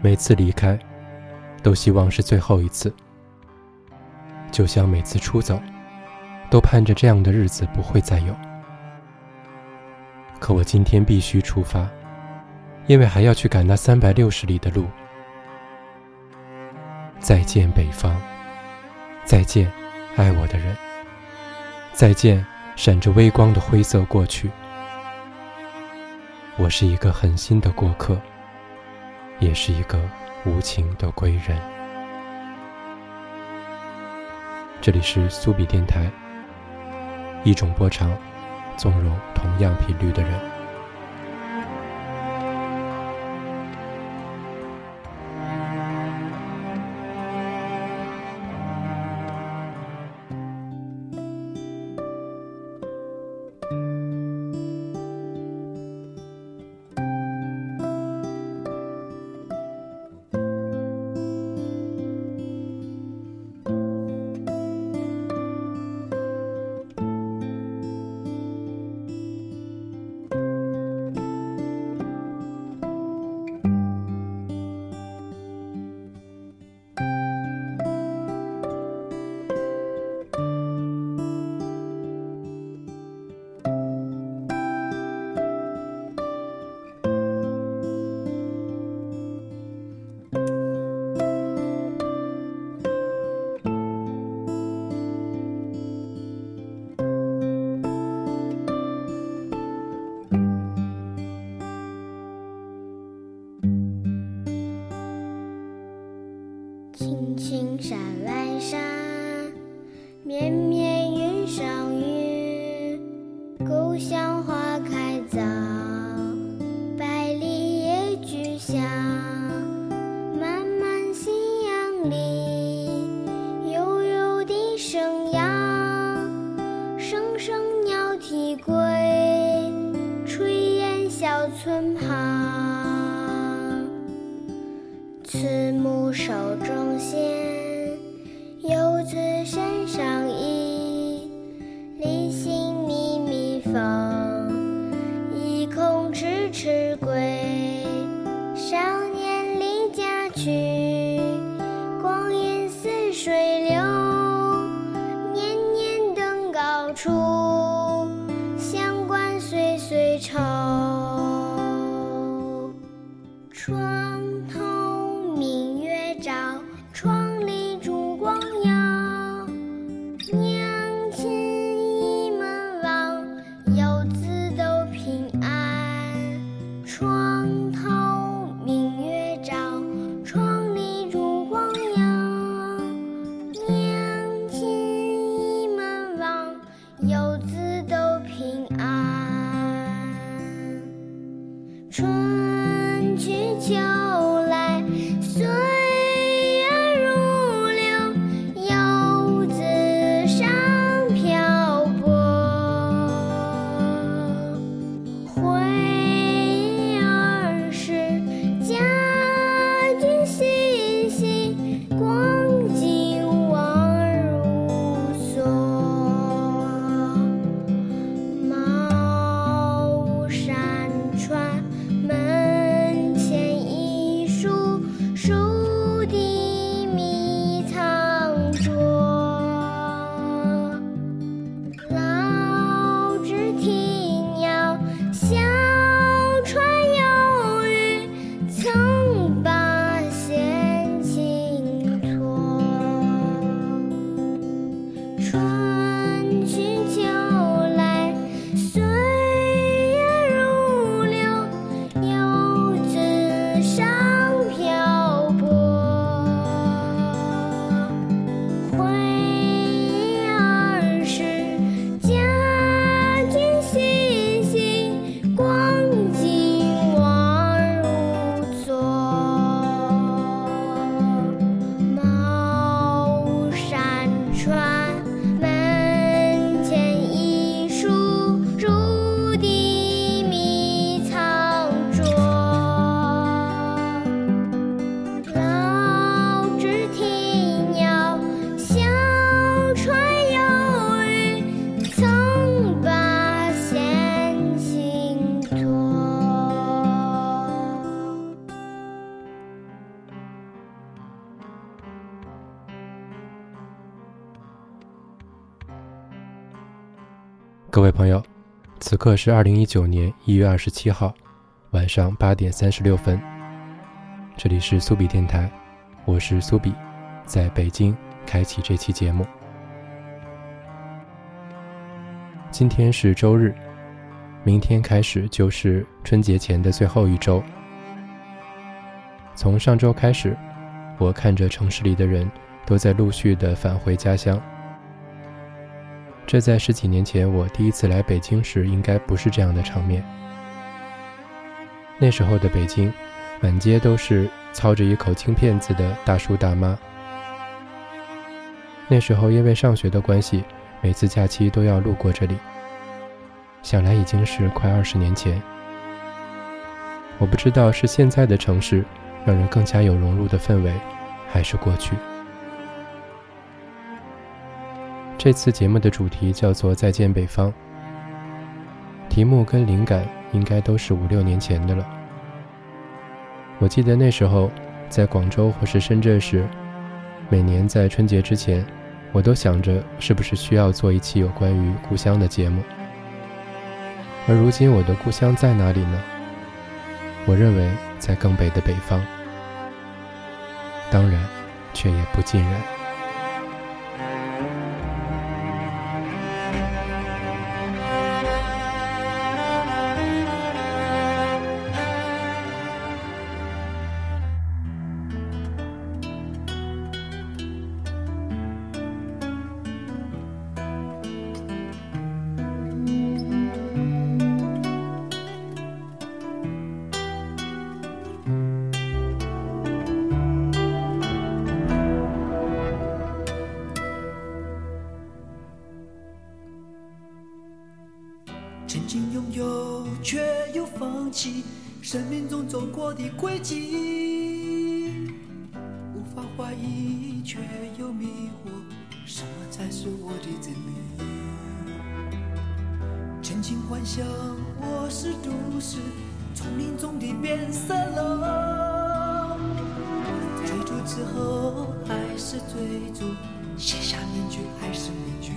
每次离开，都希望是最后一次。就像每次出走，都盼着这样的日子不会再有。可我今天必须出发，因为还要去赶那三百六十里的路。再见，北方。再见，爱我的人。再见，闪着微光的灰色过去。我是一个狠心的过客，也是一个无情的归人。这里是苏比电台，一种波长，纵容同样频率的人。刻是二零一九年一月二十七号晚上八点三十六分，这里是苏比电台，我是苏比，在北京开启这期节目。今天是周日，明天开始就是春节前的最后一周。从上周开始，我看着城市里的人都在陆续的返回家乡。这在十几年前我第一次来北京时，应该不是这样的场面。那时候的北京，满街都是操着一口京片子的大叔大妈。那时候因为上学的关系，每次假期都要路过这里。想来已经是快二十年前。我不知道是现在的城市让人更加有融入的氛围，还是过去。这次节目的主题叫做《再见北方》，题目跟灵感应该都是五六年前的了。我记得那时候在广州或是深圳时，每年在春节之前，我都想着是不是需要做一期有关于故乡的节目。而如今我的故乡在哪里呢？我认为在更北的北方，当然，却也不尽然。走过的轨迹，无法怀疑，却又迷惑，什么才是我的真理？曾经幻想我是都市丛林中的变色龙，追逐之后还是追逐，卸下面具还是面具。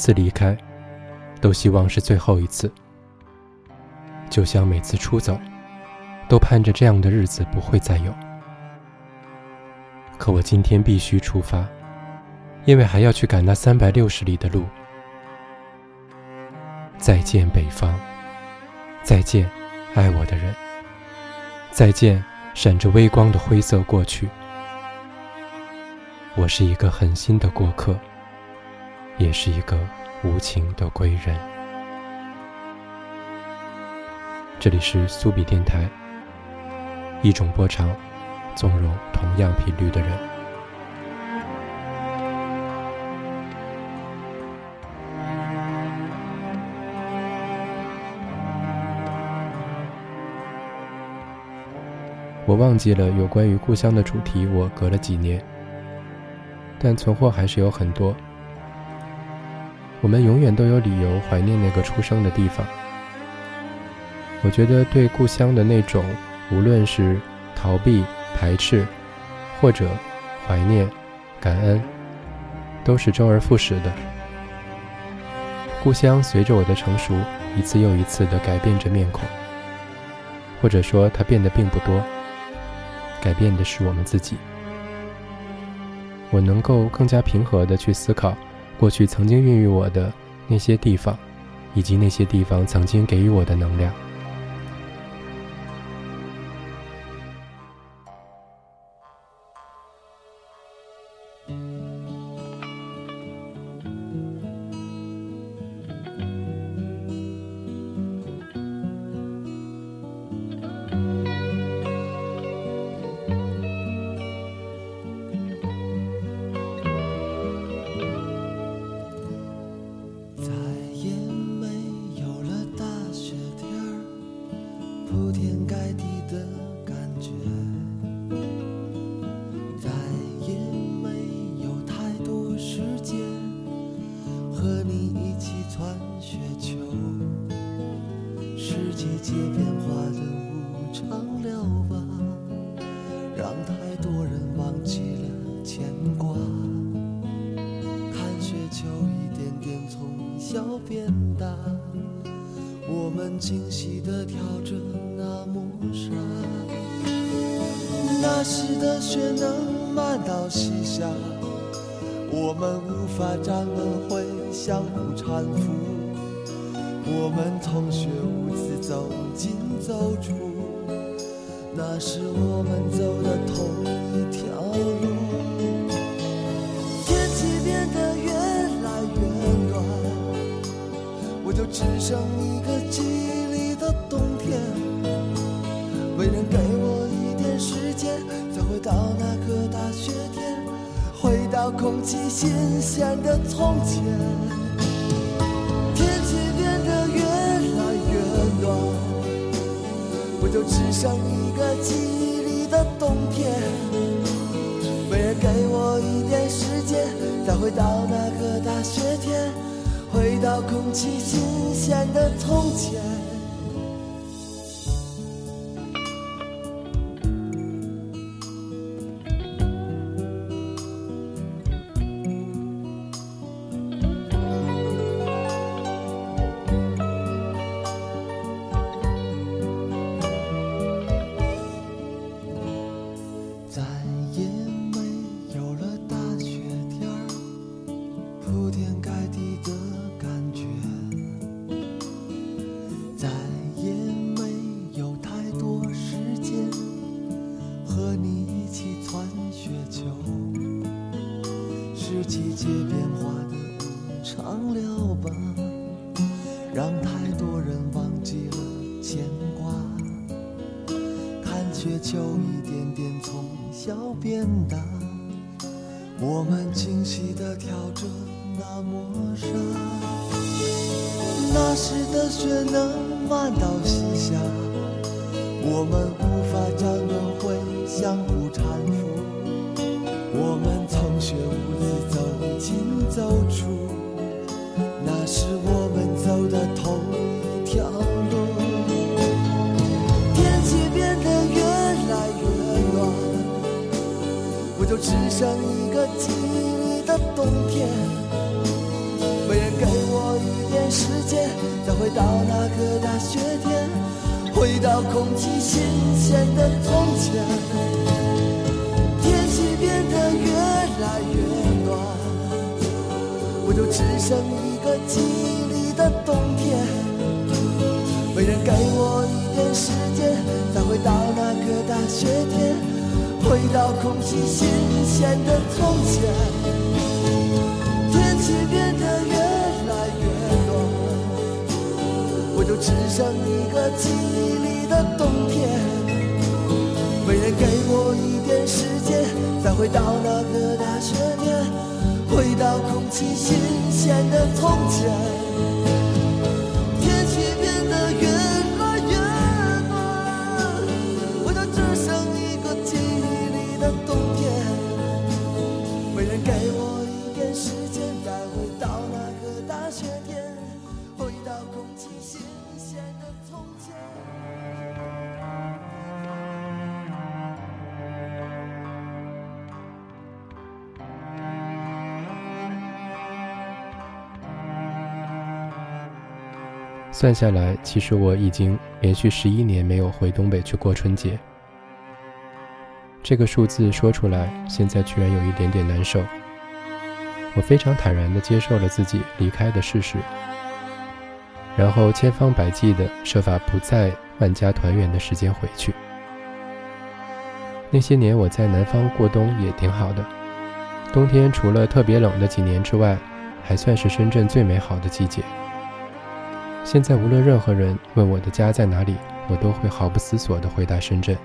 次离开，都希望是最后一次，就像每次出走，都盼着这样的日子不会再有。可我今天必须出发，因为还要去赶那三百六十里的路。再见，北方。再见，爱我的人。再见，闪着微光的灰色过去。我是一个狠心的过客，也是一个无情的归人。这里是苏比电台，一种波长，纵容同样频率的人。我忘记了有关于故乡的主题，我隔了几年，但存货还是有很多。我们永远都有理由怀念那个出生的地方。我觉得对故乡的那种，无论是逃避、排斥，或者怀念、感恩，都是周而复始的。故乡随着我的成熟，一次又一次地改变着面孔，或者说它变得并不多。改变的是我们自己。我能够更加平和地去思考过去曾经孕育我的那些地方，以及那些地方曾经给予我的能量。铺天盖地的感觉。能漫到西下，我们无法站稳会相互搀扶，我们同学无字走进走出，那是我们走的同一条路。天气变得越来越暖，我就只剩空气新鲜的从前。天气变得越来越暖，我就只剩一个记忆里的冬天，没人给我一点时间，再回到那个大雪天，回到空气新鲜的从前。冬天，没人给我一点时，间，再回到那个大雪天，回到空气新鲜的从前。天气变得越来越暖，我就只剩一个记忆里的冬天。没人给我一点时间，再回到那个大雪天，回到空气新鲜的从前。天气变得越来越暖，我就只剩一个记忆里的冬天。没人给我一点时间，再回到那个大雪天，回到空气新鲜的从前。算下来，其实我已经连续十一年没有回东北去过春节。这个数字说出来，现在居然有一点点难受。我非常坦然地接受了自己离开的事实，然后千方百计地设法不在万家团圆的时间回去。那些年我在南方过冬也挺好的，冬天除了特别冷的几年之外，还算是深圳最美好的季节。现在无论任何人问我的家在哪里，我都会毫不思索地回答深圳。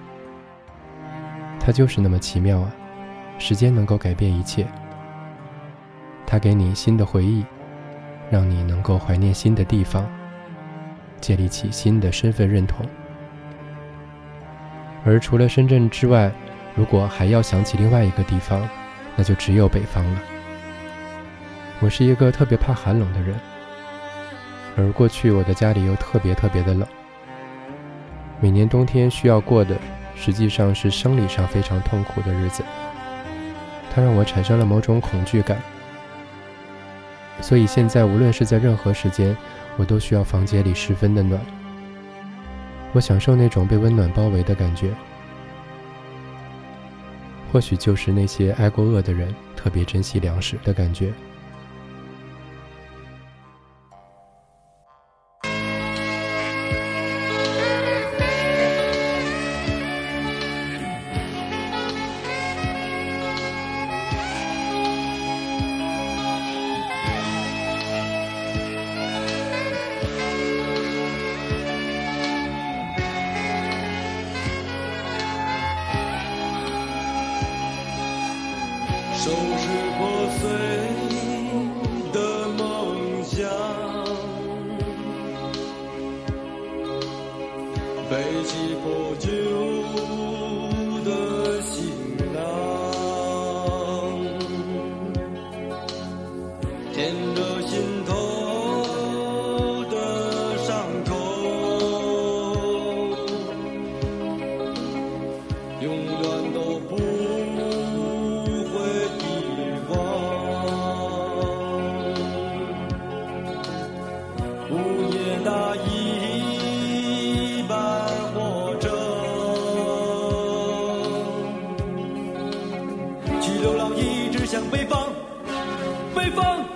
它就是那么奇妙啊！时间能够改变一切，它给你新的回忆，让你能够怀念新的地方，建立起新的身份认同。而除了深圳之外，如果还要想起另外一个地方，那就只有北方了。我是一个特别怕寒冷的人。而过去我的家里又特别特别的冷，每年冬天需要过的实际上是生理上非常痛苦的日子，它让我产生了某种恐惧感。所以现在无论是在任何时间，我都需要房间里十分的暖，我享受那种被温暖包围的感觉。或许就是那些挨过饿的人特别珍惜粮食的感觉。向北方北方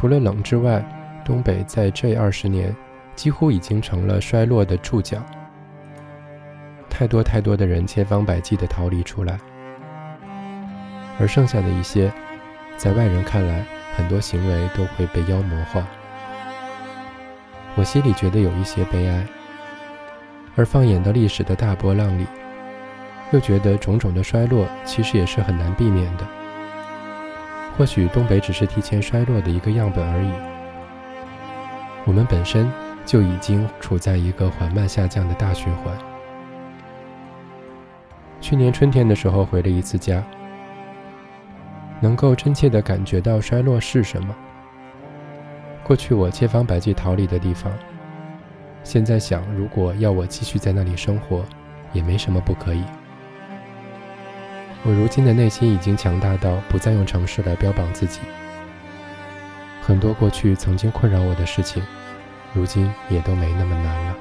除了冷之外，东北在这二十年几乎已经成了衰落的注脚。太多太多的人千方百计地逃离出来，而剩下的一些，在外人看来，很多行为都会被妖魔化。我心里觉得有一些悲哀，而放眼到历史的大波浪里，又觉得种种的衰落其实也是很难避免的。或许东北只是提前衰落的一个样本而已，我们本身就已经处在一个缓慢下降的大循环。去年春天的时候回了一次家，能够真切地感觉到衰落是什么。过去我千方百计逃离的地方，现在想，如果要我继续在那里生活，也没什么不可以。我如今的内心已经强大到不再用城市来标榜自己，很多过去曾经困扰我的事情，如今也都没那么难了。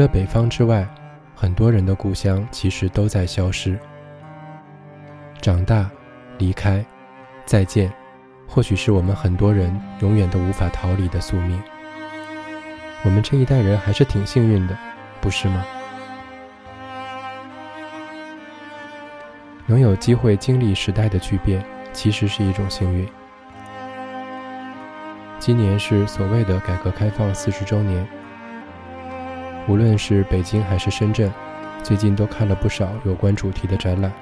除了北方之外，很多人的故乡其实都在消失。长大，离开，再见，或许是我们很多人永远都无法逃离的宿命。我们这一代人还是挺幸运的，不是吗？能有机会经历时代的巨变，其实是一种幸运。今年是所谓的改革开放四十周年。无论是北京还是深圳，最近都看了不少有关主题的展览。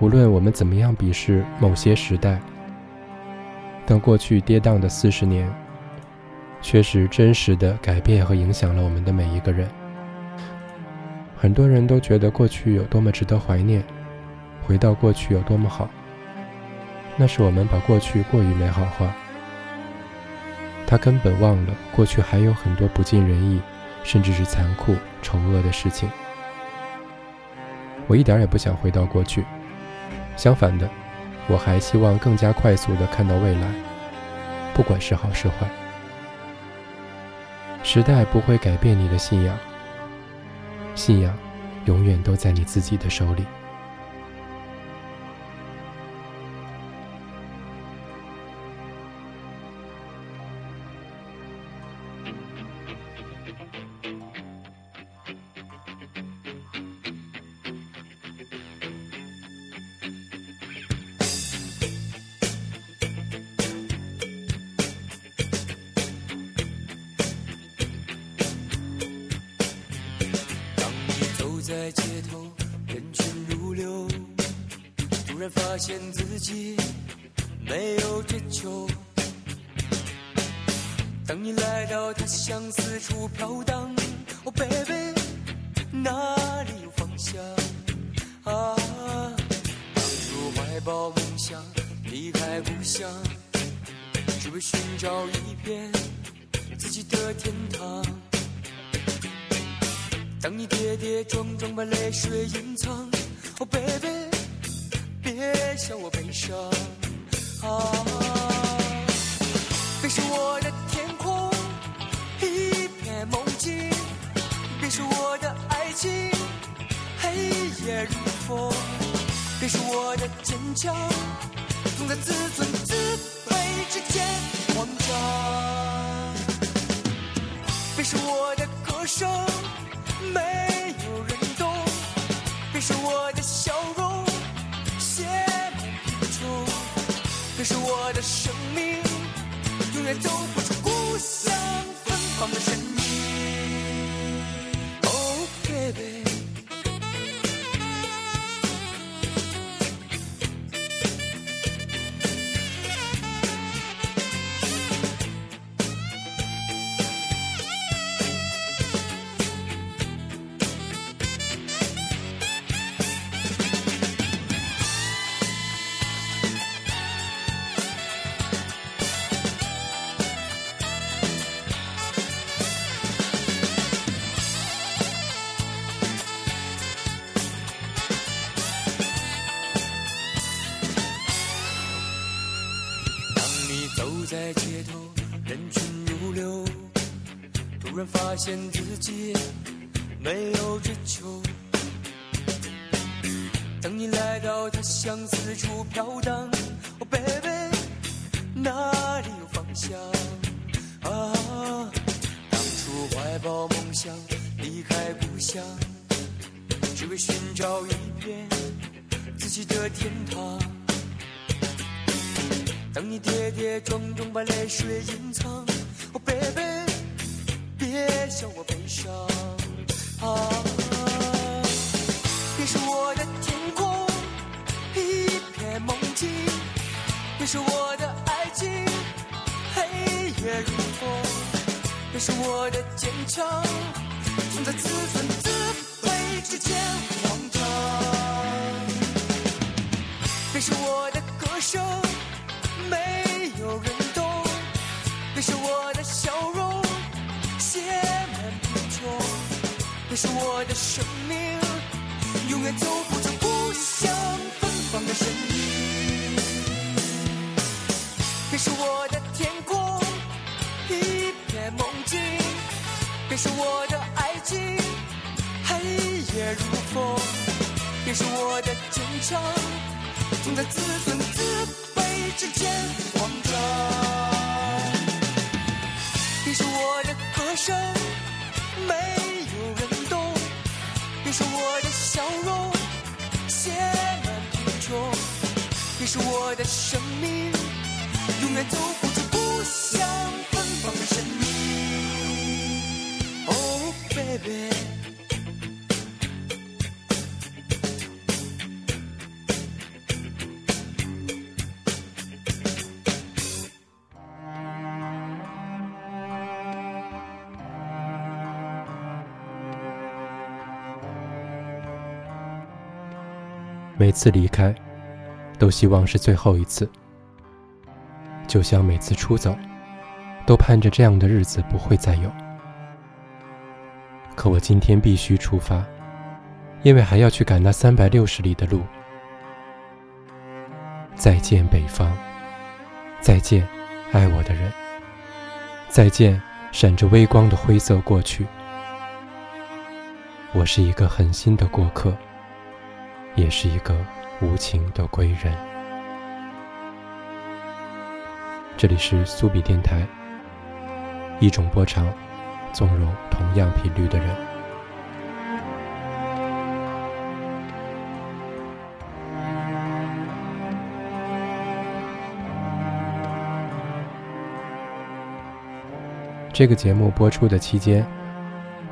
无论我们怎么样鄙视某些时代，但过去跌宕的四十年，确实真实的改变和影响了我们的每一个人。很多人都觉得过去有多么值得怀念，回到过去有多么好。那是我们把过去过于美好化。他根本忘了过去还有很多不尽人意，甚至是残酷、丑恶的事情。我一点也不想回到过去，相反的，我还希望更加快速地看到未来，不管是好是坏。时代不会改变你的信仰，信仰永远都在你自己的手里。街头，人群如流，突然发现自己没有追求。当你来到他乡，四处飘荡，Oh baby，哪里有方向？啊，当初怀抱梦想，离开故乡，只为寻找一片自己的天堂。当你跌跌撞撞把泪水隐藏，Oh baby，别笑我悲伤。啊，别说我的天空一片梦境，别说我的爱情黑夜如风，别说我的坚强总在自尊自卑之间慌张，别说我的歌声。没有人懂，别说我的笑容写满贫穷，别说我的生命永远走不出故乡芬芳的身像，四处飘荡。别说我的爱情黑夜如风，别说我的坚强总在自尊自卑之间慌张，别说我的歌声。没有人懂，别说我的笑容写满贫穷，别说我的生命永远走不出故乡芬芳的身影，别说我的天空一片梦境，别是我的爱情黑夜如风，别是我的坚强总在自尊自卑之间慌张，别是我的歌声没有人懂，别是我的笑容写满贫穷，别是我的生命。远走不出不想芬芳的身影。Oh baby。每次离开，都希望是最后一次。就像每次出走，都盼着这样的日子不会再有。可我今天必须出发，因为还要去赶那三百六十里的路。再见，北方；再见，爱我的人；再见，闪着微光的灰色过去。我是一个狠心的过客。也是一个无情的归人。这里是苏比电台，一种波长，纵容同样频率的人。这个节目播出的期间，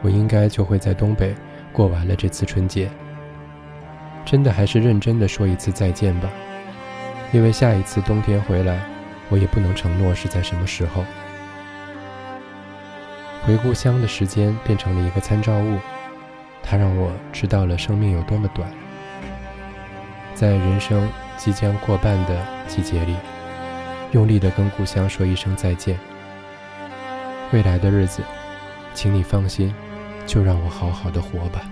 我应该就会在东北过完了这次春节。真的还是认真的说一次再见吧，因为下一次冬天回来，我也不能承诺是在什么时候。回故乡的时间变成了一个参照物，它让我知道了生命有多么短。在人生即将过半的季节里，用力的跟故乡说一声再见。未来的日子，请你放心，就让我好好的活吧。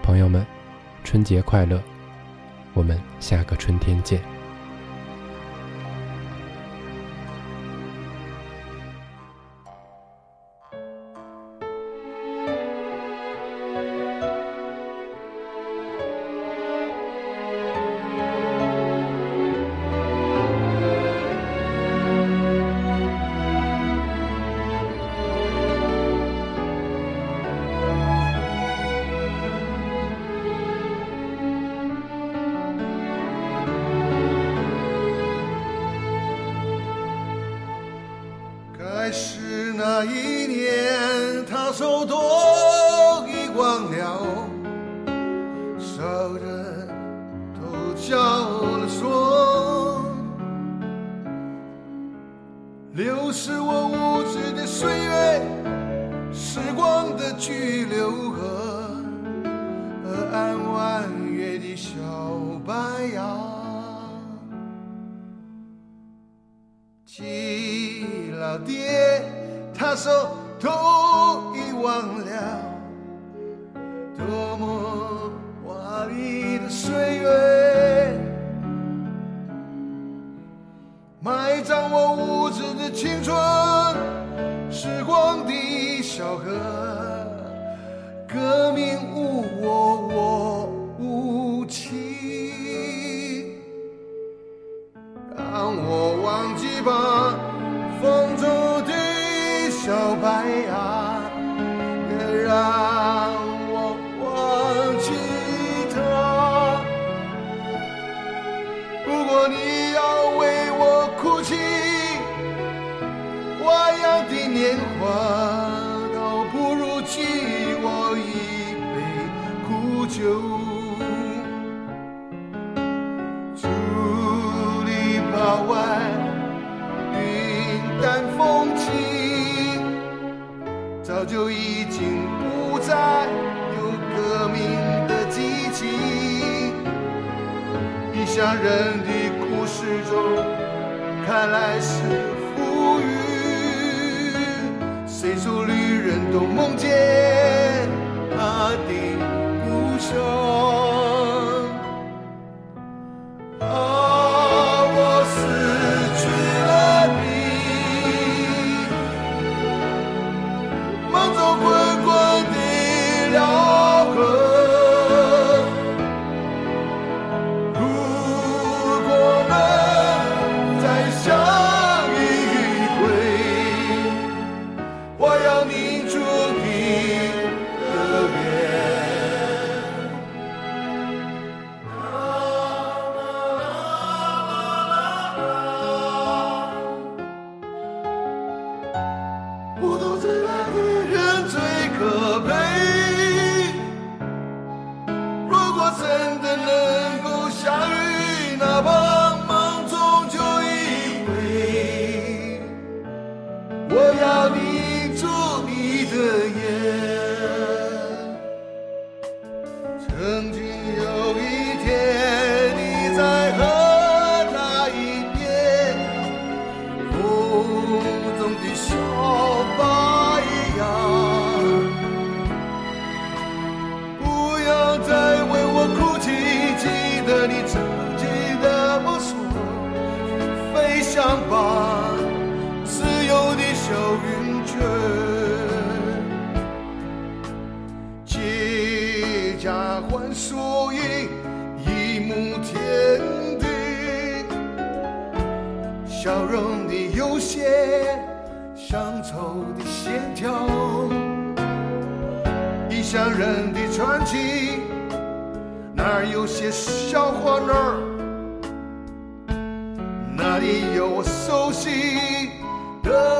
朋友们，春节快乐！我们下个春天见。记老爹，他手都已忘了，多么华丽的岁月，埋葬我无知的青春，时光的小河，革命无我，我忘就已经不再有革命的激情。异乡人的故事中，看来是浮云。谁说旅人都梦见想把自由的小云雀，结痂换树叶，一幕天地，笑容的有些，乡愁的线条，异乡人的传奇，那儿有些小花儿。熟悉的